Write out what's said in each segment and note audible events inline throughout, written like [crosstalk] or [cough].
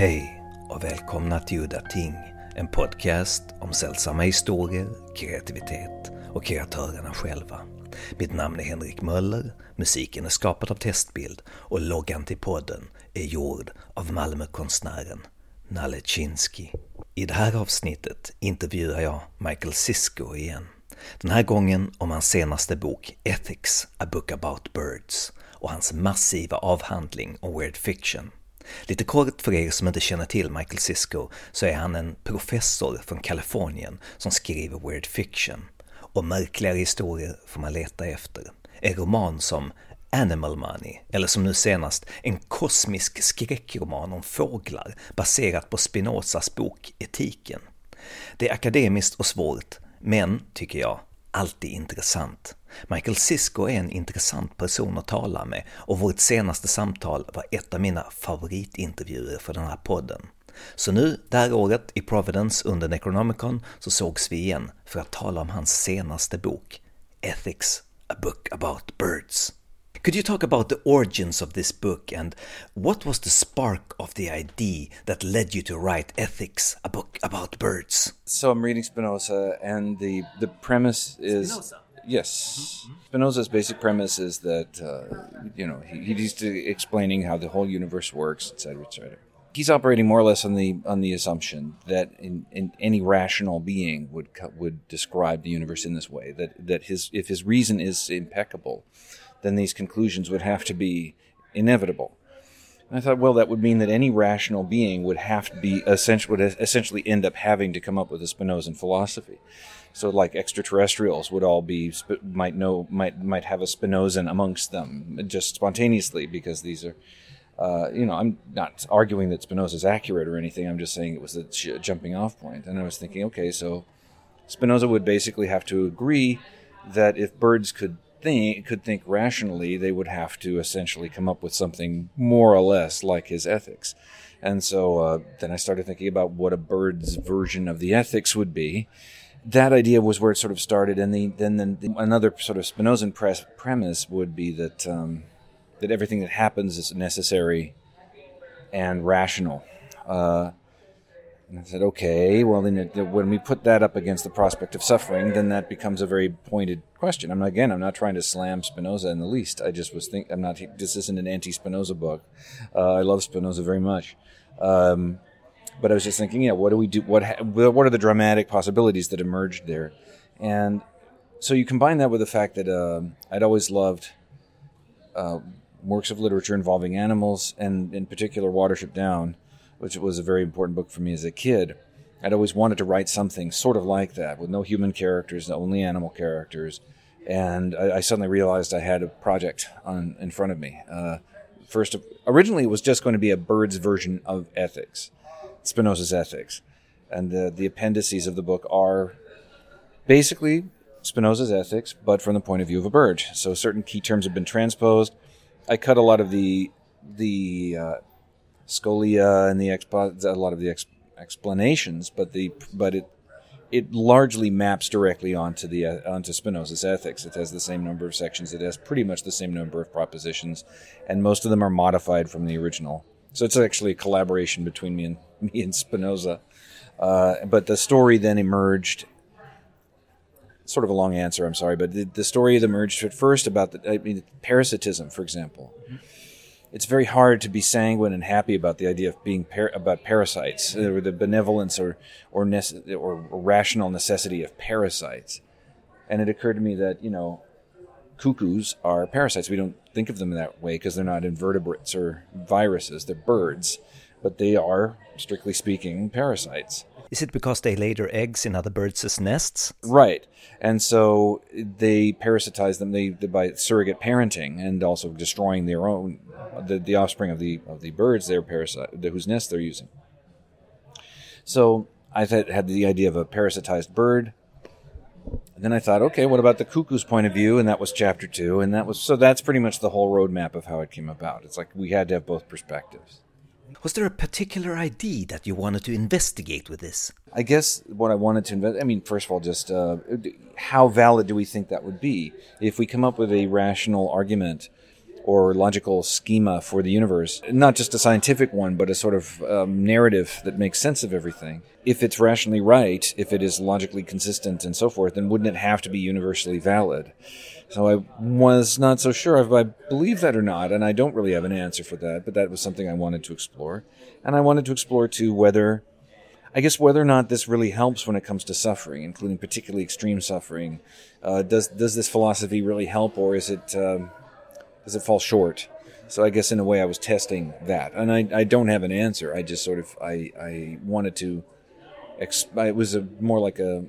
Hej och välkomna till Udda Ting, en podcast om sällsamma historier, kreativitet och kreatörerna själva. Mitt namn är Henrik Möller, musiken är skapad av Testbild och loggan till podden är gjord av Malmökonstnären Nalle Chinsky. I det här avsnittet intervjuar jag Michael Sisko igen. Den här gången om hans senaste bok Ethics, A Book About Birds och hans massiva avhandling om weird fiction. Lite kort för er som inte känner till Michael Sisko så är han en professor från Kalifornien som skriver weird fiction. Och märkligare historier får man leta efter. En roman som Animal Money, eller som nu senast en kosmisk skräckroman om fåglar baserat på Spinozas bok Etiken. Det är akademiskt och svårt, men, tycker jag, alltid intressant. Michael Sisko är en intressant person att tala med och vårt senaste samtal var ett av mina favoritintervjuer för den här podden. Så nu, det här året, i Providence under Necronomicon, så sågs vi igen för att tala om hans senaste bok, Ethics, a book about birds. Could you talk about the origins of this book and what was the spark of the idea that led you to write Ethics, a book about birds? So I'm reading Spinoza, and the the premise is Spinoza? Yes. Spinoza's basic premise is that uh, you know he, he's explaining how the whole universe works, etc., etc. He's operating more or less on the on the assumption that in, in any rational being would would describe the universe in this way. That that his if his reason is impeccable, then these conclusions would have to be inevitable. And I thought, well, that would mean that any rational being would have to be essentially would essentially end up having to come up with a Spinozan philosophy. So, like extraterrestrials would all be might know might might have a Spinozan amongst them just spontaneously because these are. Uh, you know, I'm not arguing that Spinoza is accurate or anything. I'm just saying it was a jumping off point. And I was thinking, okay, so Spinoza would basically have to agree that if birds could think could think rationally, they would have to essentially come up with something more or less like his ethics. And so uh, then I started thinking about what a bird's version of the ethics would be. That idea was where it sort of started, and the, then then the, another sort of Spinozan premise would be that um, that everything that happens is necessary and rational. Uh, and I said, okay, well, then it, when we put that up against the prospect of suffering, then that becomes a very pointed question. I'm again, I'm not trying to slam Spinoza in the least. I just was think I'm not. This isn't an anti-Spinoza book. Uh, I love Spinoza very much, um, but I was just thinking, yeah, what do we do? What ha- what are the dramatic possibilities that emerged there? And so you combine that with the fact that um I'd always loved uh, works of literature involving animals, and in particular, Watership Down which was a very important book for me as a kid. I'd always wanted to write something sort of like that, with no human characters, only animal characters. And I, I suddenly realized I had a project on in front of me. Uh, first, originally, it was just going to be a bird's version of ethics, Spinoza's ethics, and the the appendices of the book are basically Spinoza's ethics, but from the point of view of a bird. So certain key terms have been transposed. I cut a lot of the the uh, scholia and the expo- a lot of the ex- explanations, but the but it it largely maps directly onto the uh, onto Spinoza's ethics. It has the same number of sections. It has pretty much the same number of propositions, and most of them are modified from the original. So it's actually a collaboration between me and [laughs] me and Spinoza. Uh, but the story then emerged. Sort of a long answer. I'm sorry, but the, the story emerged at first about the I mean, parasitism, for example it's very hard to be sanguine and happy about the idea of being par- about parasites uh, or the benevolence or or, nece- or rational necessity of parasites. And it occurred to me that you know, cuckoos are parasites. We don't think of them that way because they're not invertebrates or viruses. They're birds, but they are, strictly speaking, parasites. Is it because they lay their eggs in other birds' nests? Right, and so they parasitize them they, they by surrogate parenting and also destroying their own the, the offspring of the of the birds they're parasite whose nest they're using. So I th- had the idea of a parasitized bird. And then I thought, okay, what about the cuckoo's point of view? And that was chapter two, and that was so that's pretty much the whole roadmap of how it came about. It's like we had to have both perspectives. Was there a particular idea that you wanted to investigate with this? I guess what I wanted to invest. I mean, first of all, just uh, how valid do we think that would be if we come up with a rational argument or logical schema for the universe, not just a scientific one, but a sort of um, narrative that makes sense of everything. If it's rationally right, if it is logically consistent and so forth, then wouldn't it have to be universally valid? So I was not so sure if I believe that or not, and I don't really have an answer for that, but that was something I wanted to explore. And I wanted to explore too whether, I guess, whether or not this really helps when it comes to suffering, including particularly extreme suffering. Uh, does, does this philosophy really help, or is it, um, does it fall short? So I guess in a way I was testing that, and I, I don't have an answer. I just sort of I, I wanted to, exp- it was a, more like a,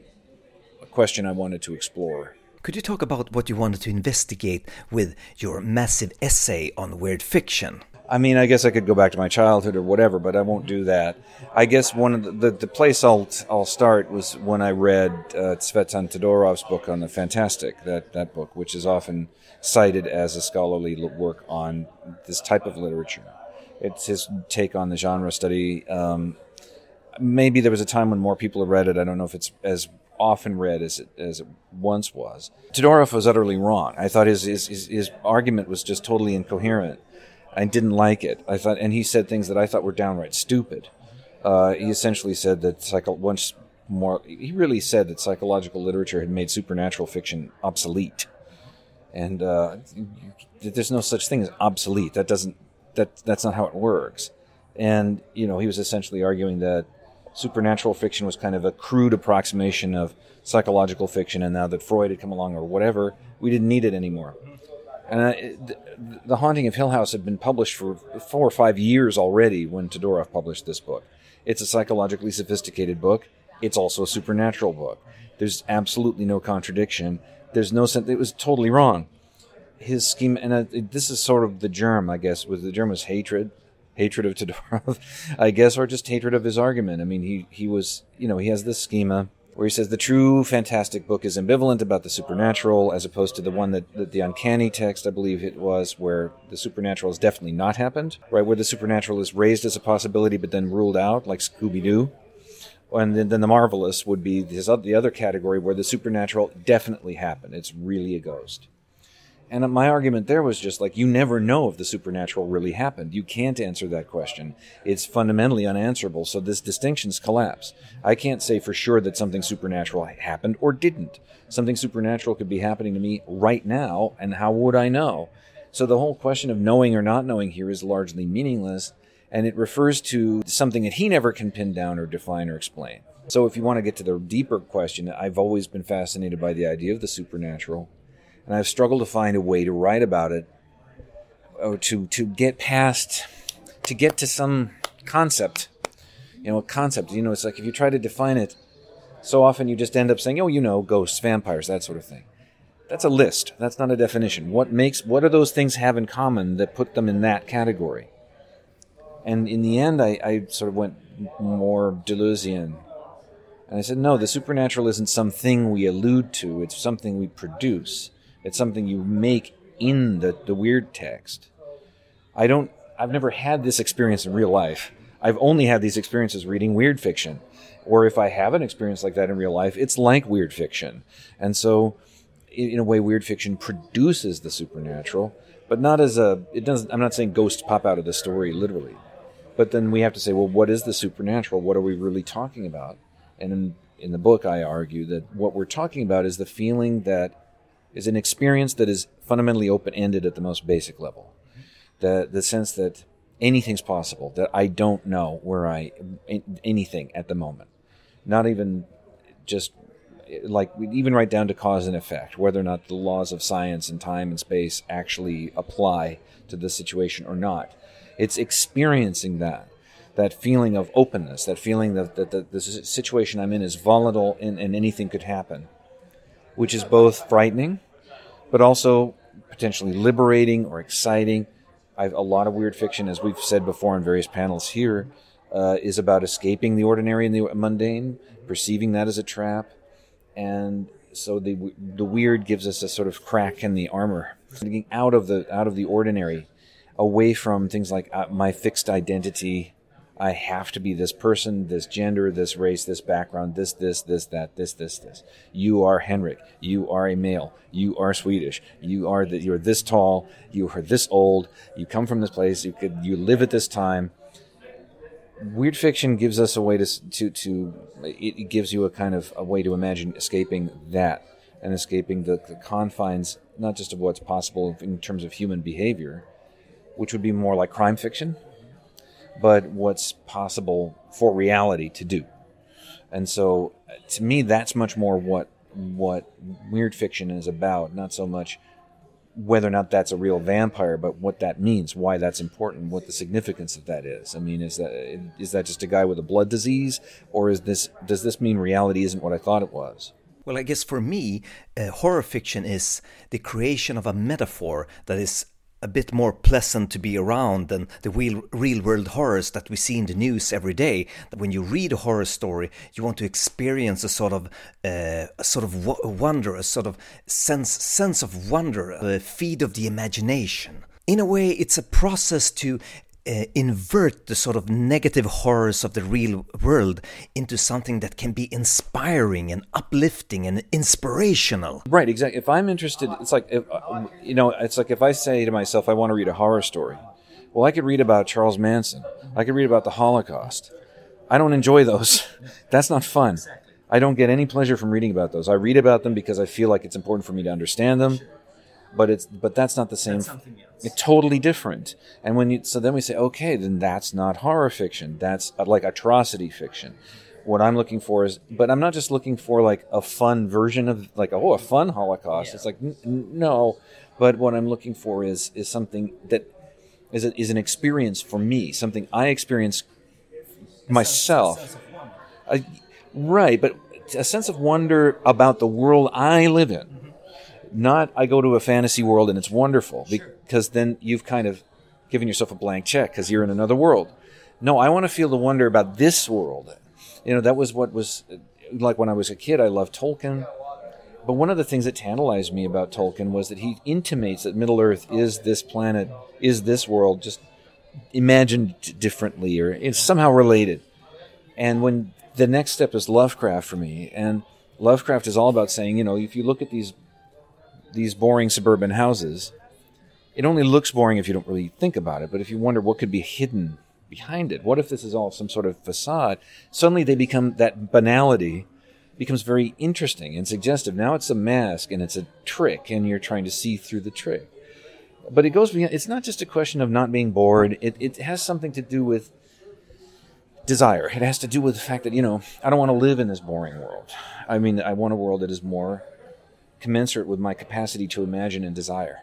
a question I wanted to explore. Could you talk about what you wanted to investigate with your massive essay on weird fiction? I mean, I guess I could go back to my childhood or whatever, but I won't do that. I guess one of the, the, the place I'll, I'll start was when I read uh, Tzvetan Todorov's book on the fantastic, that, that book, which is often cited as a scholarly work on this type of literature. It's his take on the genre study. Um, maybe there was a time when more people have read it. I don't know if it's as often read as it, as it once was. Todorov was utterly wrong. I thought his, his, his, his argument was just totally incoherent. I didn't like it. I thought, and he said things that I thought were downright stupid. Uh, he essentially said that psycho- once more, he really said that psychological literature had made supernatural fiction obsolete, and uh, there's no such thing as obsolete. That doesn't that that's not how it works. And you know, he was essentially arguing that supernatural fiction was kind of a crude approximation of psychological fiction, and now that Freud had come along or whatever, we didn't need it anymore. And I, the Haunting of Hill House had been published for four or five years already when Todorov published this book. It's a psychologically sophisticated book. It's also a supernatural book. There's absolutely no contradiction. There's no sense. It was totally wrong. His scheme, and uh, this is sort of the germ, I guess. Was the germ was hatred hatred of Todorov, [laughs] I guess, or just hatred of his argument. I mean, he, he was, you know, he has this schema where he says the true fantastic book is ambivalent about the supernatural, as opposed to the one that, that the uncanny text, I believe it was, where the supernatural has definitely not happened, right? Where the supernatural is raised as a possibility but then ruled out, like Scooby Doo. And then, then the marvelous would be this, the other category where the supernatural definitely happened. It's really a ghost. And my argument there was just like, you never know if the supernatural really happened. You can't answer that question. It's fundamentally unanswerable. So this distinctions collapse. I can't say for sure that something supernatural happened or didn't. Something supernatural could be happening to me right now, and how would I know? So the whole question of knowing or not knowing here is largely meaningless, and it refers to something that he never can pin down or define or explain. So if you want to get to the deeper question, I've always been fascinated by the idea of the supernatural and I've struggled to find a way to write about it or to to get past to get to some concept. You know, a concept. You know, it's like if you try to define it, so often you just end up saying, "Oh, you know, ghosts, vampires, that sort of thing." That's a list. That's not a definition. What makes what do those things have in common that put them in that category? And in the end, I, I sort of went more Deleuzian. And I said, no, the supernatural isn't something we allude to, it's something we produce. It's something you make in the, the weird text. I don't, I've never had this experience in real life. I've only had these experiences reading weird fiction. Or if I have an experience like that in real life, it's like weird fiction. And so, in a way, weird fiction produces the supernatural, but not as a, it doesn't, I'm not saying ghosts pop out of the story literally. But then we have to say, well, what is the supernatural? What are we really talking about? And in, in the book, I argue that what we're talking about is the feeling that is an experience that is fundamentally open ended at the most basic level. The the sense that anything's possible, that I don't know where I anything at the moment, not even just like even right down to cause and effect, whether or not the laws of science and time and space actually apply to the situation or not. It's experiencing that that feeling of openness, that feeling that, that, that the situation I'm in is volatile and, and anything could happen which is both frightening, but also potentially liberating or exciting. I've, a lot of weird fiction, as we've said before in various panels here, uh, is about escaping the ordinary and the mundane, perceiving that as a trap, and so the the weird gives us a sort of crack in the armor, getting out of the out of the ordinary, away from things like uh, my fixed identity. I have to be this person, this gender, this race, this background, this, this, this, that, this, this, this. You are Henrik. You are a male. You are Swedish. You are that. You're this tall. You are this old. You come from this place. You could. You live at this time. Weird fiction gives us a way to to to. It gives you a kind of a way to imagine escaping that and escaping the, the confines, not just of what's possible in terms of human behavior, which would be more like crime fiction but what's possible for reality to do. And so, to me, that's much more what what weird fiction is about. Not so much whether or not that's a real vampire, but what that means, why that's important, what the significance of that is. I mean, is that is that just a guy with a blood disease, or is this does this mean reality isn't what I thought it was? Well, I guess for me, uh, horror fiction is the creation of a metaphor that is a bit more pleasant to be around than the real, real world horrors that we see in the news every day. That when you read a horror story, you want to experience a sort of uh, a sort of wonder, a sort of sense sense of wonder, a feed of the imagination. In a way, it's a process to uh, invert the sort of negative horrors of the real world into something that can be inspiring and uplifting and inspirational. Right, exactly. If I'm interested, it's like, if, uh, you know, it's like if I say to myself, I want to read a horror story. Well, I could read about Charles Manson. I could read about the Holocaust. I don't enjoy those. [laughs] That's not fun. I don't get any pleasure from reading about those. I read about them because I feel like it's important for me to understand them but it's but that's not the same. It's totally different. And when you so then we say, okay, then that's not horror fiction. That's uh, like atrocity fiction. What I'm looking for is, but I'm not just looking for like a fun version of like oh a fun Holocaust. Yeah. It's like n- no, but what I'm looking for is is something that is a, is an experience for me, something I experience myself. A, right, but a sense of wonder about the world I live in not I go to a fantasy world and it's wonderful sure. because then you've kind of given yourself a blank check because you're in another world. No, I want to feel the wonder about this world. You know, that was what was like when I was a kid. I loved Tolkien. But one of the things that tantalized me about Tolkien was that he intimates that Middle Earth is this planet, is this world, just imagined differently or it's somehow related. And when the next step is Lovecraft for me, and Lovecraft is all about saying, you know, if you look at these these boring suburban houses, it only looks boring if you don't really think about it. But if you wonder what could be hidden behind it, what if this is all some sort of facade? Suddenly they become that banality becomes very interesting and suggestive. Now it's a mask and it's a trick, and you're trying to see through the trick. But it goes beyond. It's not just a question of not being bored. It it has something to do with desire. It has to do with the fact that you know I don't want to live in this boring world. I mean, I want a world that is more commensurate with my capacity to imagine and desire.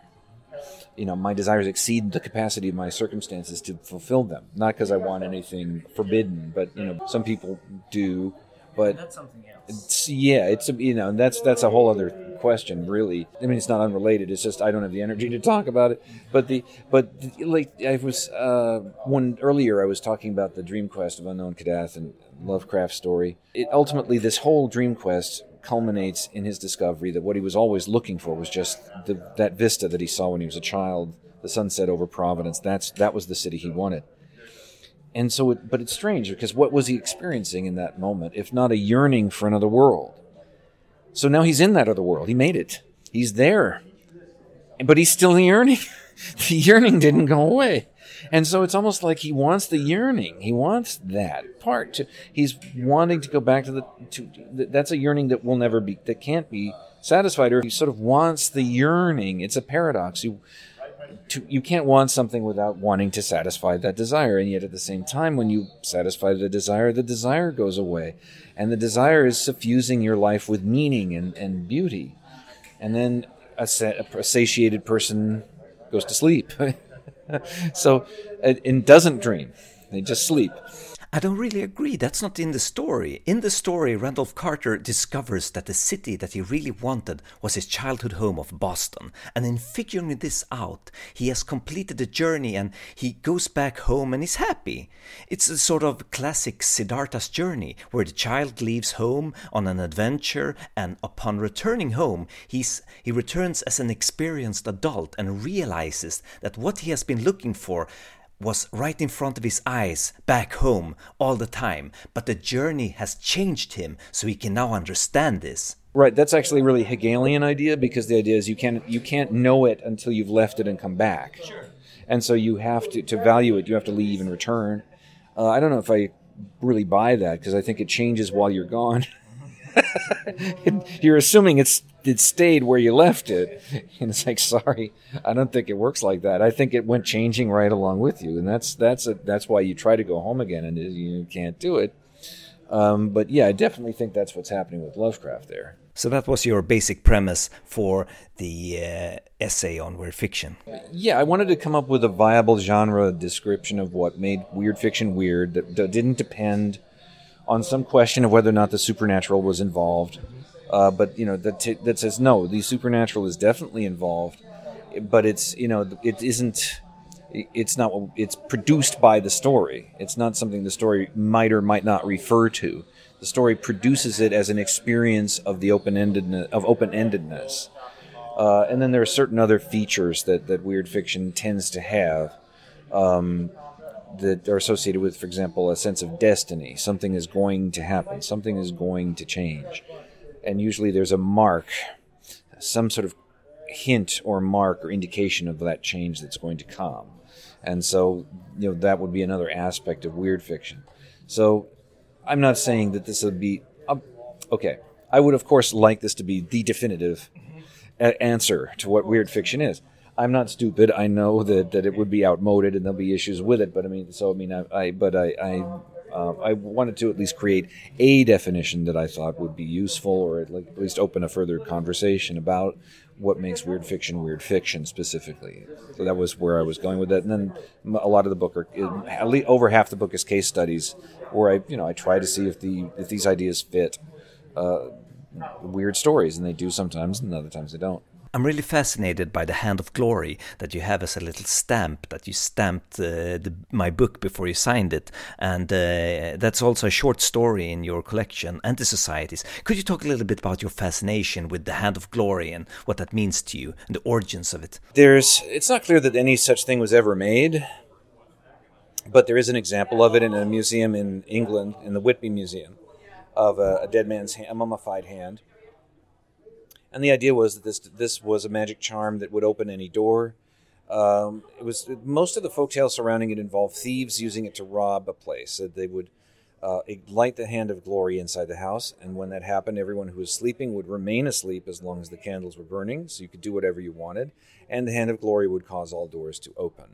You know, my desires exceed the capacity of my circumstances to fulfill them. Not because I want anything forbidden, but you know, some people do. But that's something else. It's, yeah, it's a, you know that's that's a whole other question, really. I mean, it's not unrelated. It's just I don't have the energy to talk about it. But the but like I was uh, one earlier, I was talking about the Dream Quest of Unknown Kadath and Lovecraft story. It ultimately this whole Dream Quest culminates in his discovery that what he was always looking for was just the, that vista that he saw when he was a child, the sunset over Providence. That's that was the city he wanted. And so, it, but it's strange because what was he experiencing in that moment, if not a yearning for another world? So now he's in that other world. He made it. He's there, but he's still yearning. [laughs] the yearning didn't go away. And so it's almost like he wants the yearning. He wants that part. To, he's wanting to go back to the. To, that's a yearning that will never be. That can't be satisfied. Or he sort of wants the yearning. It's a paradox. You. To, you can't want something without wanting to satisfy that desire. And yet, at the same time, when you satisfy the desire, the desire goes away. And the desire is suffusing your life with meaning and, and beauty. And then a, a satiated person goes to sleep. [laughs] [laughs] so, and doesn't dream. They just sleep. I don't really agree. That's not in the story. In the story, Randolph Carter discovers that the city that he really wanted was his childhood home of Boston. And in figuring this out, he has completed the journey and he goes back home and is happy. It's a sort of classic Siddhartha's journey, where the child leaves home on an adventure and upon returning home, he's, he returns as an experienced adult and realizes that what he has been looking for was right in front of his eyes back home all the time, but the journey has changed him so he can now understand this. Right, that's actually a really Hegelian idea because the idea is you can't you can't know it until you've left it and come back. Sure. And so you have to to value it, you have to leave and return. Uh, I don't know if I really buy that because I think it changes while you're gone. [laughs] you're assuming it's it stayed where you left it, [laughs] and it's like, sorry, I don't think it works like that. I think it went changing right along with you, and that's that's a, that's why you try to go home again, and you can't do it. Um, but yeah, I definitely think that's what's happening with Lovecraft there. So that was your basic premise for the uh, essay on weird fiction. Yeah, I wanted to come up with a viable genre description of what made weird fiction weird that, that didn't depend on some question of whether or not the supernatural was involved. Uh, but you know that t- that says no, the supernatural is definitely involved, but it's you know it isn't. It's not. It's produced by the story. It's not something the story might or might not refer to. The story produces it as an experience of the open endedness of open endedness. Uh, and then there are certain other features that, that weird fiction tends to have. Um, that are associated with, for example, a sense of destiny. Something is going to happen. Something is going to change, and usually there's a mark, some sort of hint or mark or indication of that change that's going to come. And so, you know, that would be another aspect of weird fiction. So, I'm not saying that this would be um, okay. I would, of course, like this to be the definitive answer to what weird fiction is. I'm not stupid. I know that, that it would be outmoded and there'll be issues with it. But I mean, so I mean, I, I but I I, uh, I wanted to at least create a definition that I thought would be useful, or at least open a further conversation about what makes weird fiction weird fiction specifically. So that was where I was going with that. And then a lot of the book are at least over half the book is case studies, where I you know I try to see if the if these ideas fit. Uh, weird stories, and they do sometimes, and other times they don't. I'm really fascinated by the hand of glory that you have as a little stamp that you stamped uh, the, my book before you signed it, and uh, that's also a short story in your collection, Antisocieties. Could you talk a little bit about your fascination with the hand of glory and what that means to you and the origins of it? There's, it's not clear that any such thing was ever made, but there is an example of it in a museum in England, in the Whitby Museum, of a, a dead man's hand, a mummified hand and the idea was that this this was a magic charm that would open any door. Um, it was most of the folktales surrounding it involved thieves using it to rob a place. That they would uh, light the hand of glory inside the house, and when that happened, everyone who was sleeping would remain asleep as long as the candles were burning, so you could do whatever you wanted, and the hand of glory would cause all doors to open.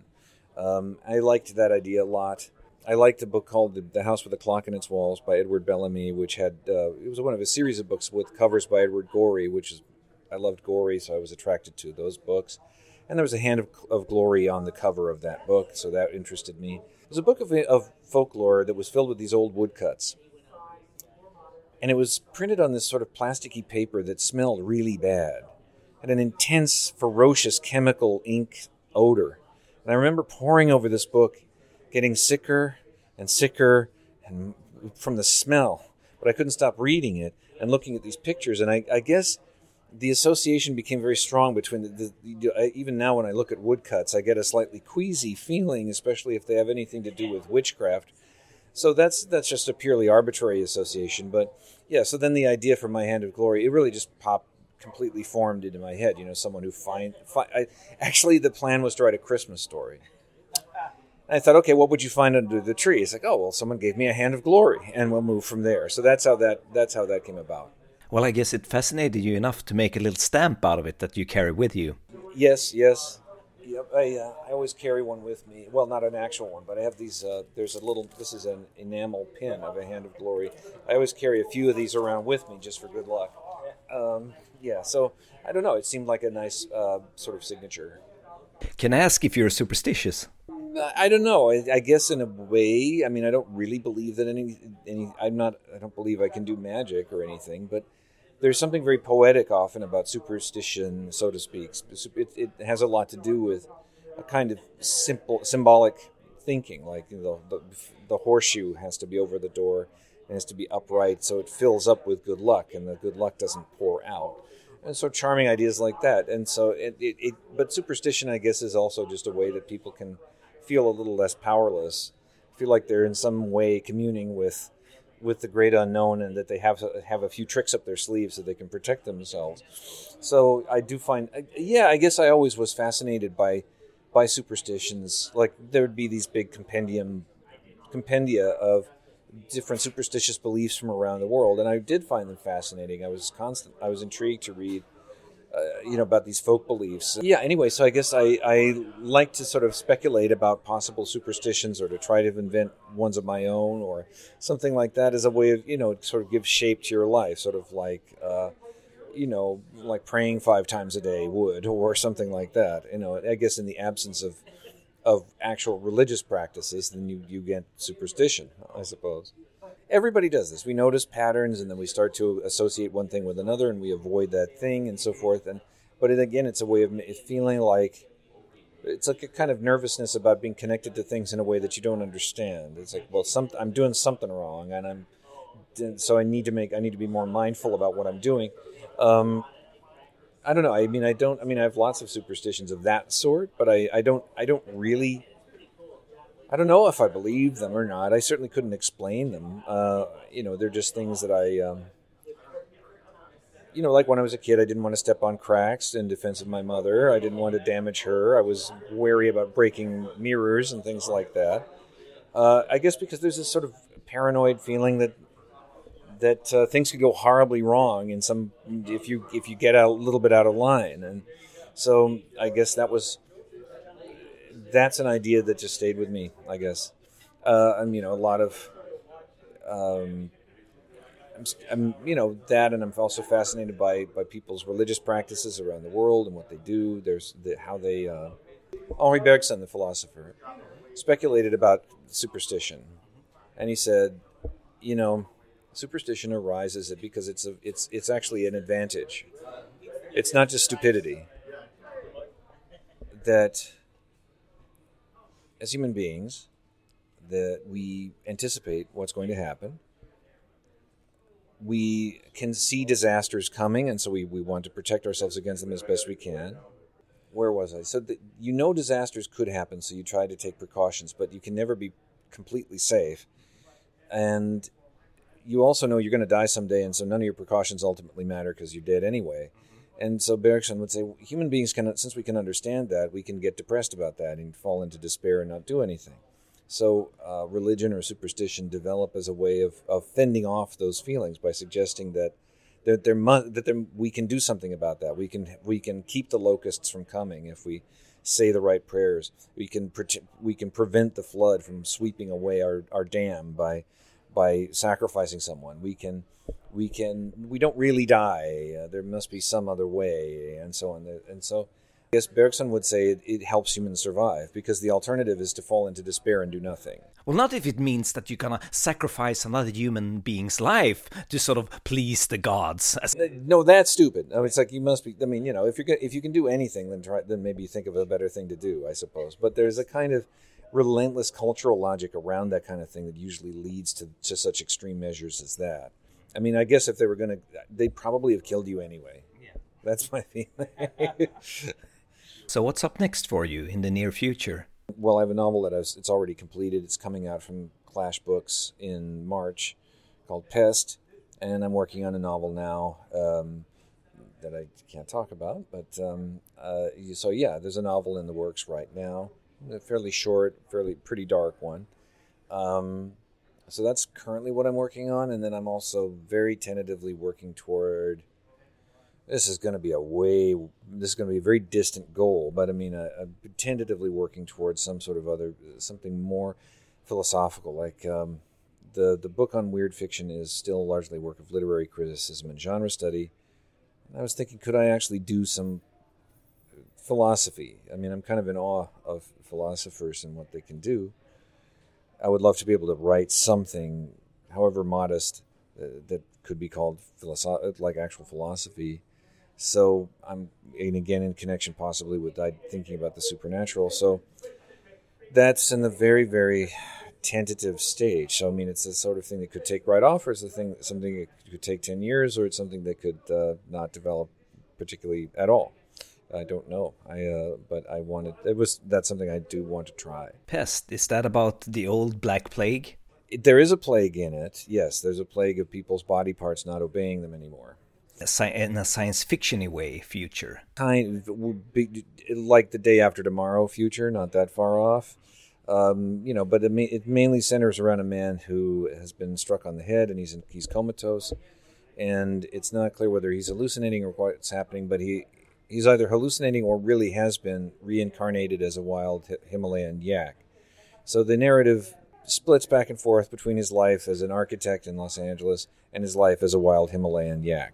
Um, I liked that idea a lot. I liked a book called "The House with a Clock in Its Walls" by Edward Bellamy, which had uh, it was one of a series of books with covers by Edward Gorey, which is I loved Gorey, so I was attracted to those books. And there was a Hand of, of Glory on the cover of that book, so that interested me. It was a book of, of folklore that was filled with these old woodcuts. And it was printed on this sort of plasticky paper that smelled really bad. Had an intense, ferocious chemical ink odor. And I remember poring over this book getting sicker and sicker and from the smell. But I couldn't stop reading it and looking at these pictures. And I, I guess the association became very strong between the, the, the, even now when I look at woodcuts, I get a slightly queasy feeling, especially if they have anything to do with witchcraft. So that's that's just a purely arbitrary association. But yeah, so then the idea for my hand of glory, it really just popped completely formed into my head. You know, someone who find, find I, actually the plan was to write a Christmas story. I thought, okay, what would you find under the tree? It's like, oh, well, someone gave me a hand of glory, and we'll move from there. So that's how that that's how that came about. Well, I guess it fascinated you enough to make a little stamp out of it that you carry with you. Yes, yes. Yep, I, uh, I always carry one with me. Well, not an actual one, but I have these. Uh, there's a little. This is an enamel pin of a hand of glory. I always carry a few of these around with me just for good luck. Um, yeah, so I don't know. It seemed like a nice uh, sort of signature. Can I ask if you're superstitious? I don't know. I, I, guess in a way. I mean, I don't really believe that any any. I'm not. I don't believe I can do magic or anything. But there's something very poetic often about superstition, so to speak. It, it has a lot to do with a kind of simple symbolic thinking. Like you know, the the horseshoe has to be over the door. and has to be upright, so it fills up with good luck, and the good luck doesn't pour out and so charming ideas like that and so it, it, it, but superstition i guess is also just a way that people can feel a little less powerless, feel like they're in some way communing with with the great unknown and that they have have a few tricks up their sleeves so they can protect themselves. So I do find, yeah, I guess I always was fascinated by by superstitions. Like there would be these big compendium compendia of different superstitious beliefs from around the world, and I did find them fascinating. I was constant. I was intrigued to read uh, you know about these folk beliefs. Yeah anyway so i guess I, I like to sort of speculate about possible superstitions or to try to invent ones of my own or something like that as a way of you know sort of give shape to your life sort of like uh, you know like praying five times a day would or something like that you know i guess in the absence of of actual religious practices then you, you get superstition i suppose everybody does this. We notice patterns and then we start to associate one thing with another and we avoid that thing and so forth. And but it, again, it's a way of feeling like it's like a kind of nervousness about being connected to things in a way that you don't understand. It's like, well, some, I'm doing something wrong, and I'm so I need to make I need to be more mindful about what I'm doing. Um, I don't know. I mean, I don't. I mean, I have lots of superstitions of that sort, but I, I don't. I don't really I don't know if I believe them or not. I certainly couldn't explain them. Uh, you know, they're just things that I, um, you know, like when I was a kid, I didn't want to step on cracks in defense of my mother. I didn't want to damage her. I was wary about breaking mirrors and things like that. Uh, I guess because there's this sort of paranoid feeling that that uh, things could go horribly wrong in some if you if you get a little bit out of line, and so I guess that was that's an idea that just stayed with me, I guess. Uh, I'm, you know, a lot of, um, I'm, I'm, you know, that, and I'm also fascinated by by people's religious practices around the world and what they do. There's the, how they. Uh, Henri Bergson, the philosopher, speculated about superstition, and he said, you know, superstition arises because it's a, it's it's actually an advantage. It's not just stupidity. That as human beings that we anticipate what's going to happen. We can see disasters coming, and so we, we want to protect ourselves against them as best we can. Where was I? So that you know disasters could happen, so you try to take precautions, but you can never be completely safe. And you also know you're going to die someday, and so none of your precautions ultimately matter because you're dead anyway. And so Bergson would say, human beings can, since we can understand that, we can get depressed about that and fall into despair and not do anything. So uh, religion or superstition develop as a way of, of fending off those feelings by suggesting that that there, there that there, we can do something about that. We can we can keep the locusts from coming if we say the right prayers. We can we can prevent the flood from sweeping away our, our dam by by sacrificing someone. We can we can we don't really die. Uh, there must be some other way, and so on. And so, I guess Bergson would say it, it, helps humans survive because the alternative is to fall into despair and do nothing. Well, not if it means that you're gonna sacrifice another human being's life to sort of please the gods. No, that's stupid. I mean, it's like you must be. I mean, you know, if you if you can do anything, then try. Then maybe think of a better thing to do. I suppose. But there's a kind of relentless cultural logic around that kind of thing that usually leads to, to such extreme measures as that. I mean, I guess if they were going to, they'd probably have killed you anyway. Yeah. That's my feeling. [laughs] so, what's up next for you in the near future? Well, I have a novel that it's already completed. It's coming out from Clash Books in March called Pest. And I'm working on a novel now um, that I can't talk about. But um, uh, so, yeah, there's a novel in the works right now a fairly short, fairly pretty dark one. Um, so that's currently what I'm working on, and then I'm also very tentatively working toward. This is going to be a way. This is going to be a very distant goal, but I mean, I'm tentatively working towards some sort of other something more philosophical, like. Um, the, the book on weird fiction is still largely a work of literary criticism and genre study. And I was thinking, could I actually do some philosophy. I mean, I'm kind of in awe of philosophers and what they can do. I would love to be able to write something, however modest, uh, that could be called philosoph- like actual philosophy. So I'm, and again, in connection possibly with thinking about the supernatural. So that's in the very, very tentative stage. So I mean, it's the sort of thing that could take right off, or it's a thing something that could take ten years, or it's something that could uh, not develop particularly at all. I don't know. I uh, but I wanted it was that's something I do want to try. Pest is that about the old Black Plague? There is a plague in it. Yes, there's a plague of people's body parts not obeying them anymore. In a science fictiony way, future. Kind of like the day after tomorrow future, not that far off. Um, you know, but it, it, mainly centers around a man who has been struck on the head and he's in, he's comatose, and it's not clear whether he's hallucinating or what's happening. But he he's either hallucinating or really has been reincarnated as a wild Himalayan yak. So the narrative splits back and forth between his life as an architect in Los Angeles and his life as a wild Himalayan yak.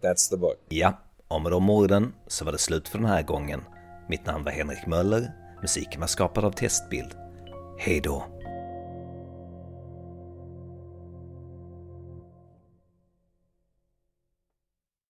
That's the book. Ja, och med de orden så var det slut för den här gången. Mitt namn var Henrik Möller Musiken var skapad av Testbild. Hej då!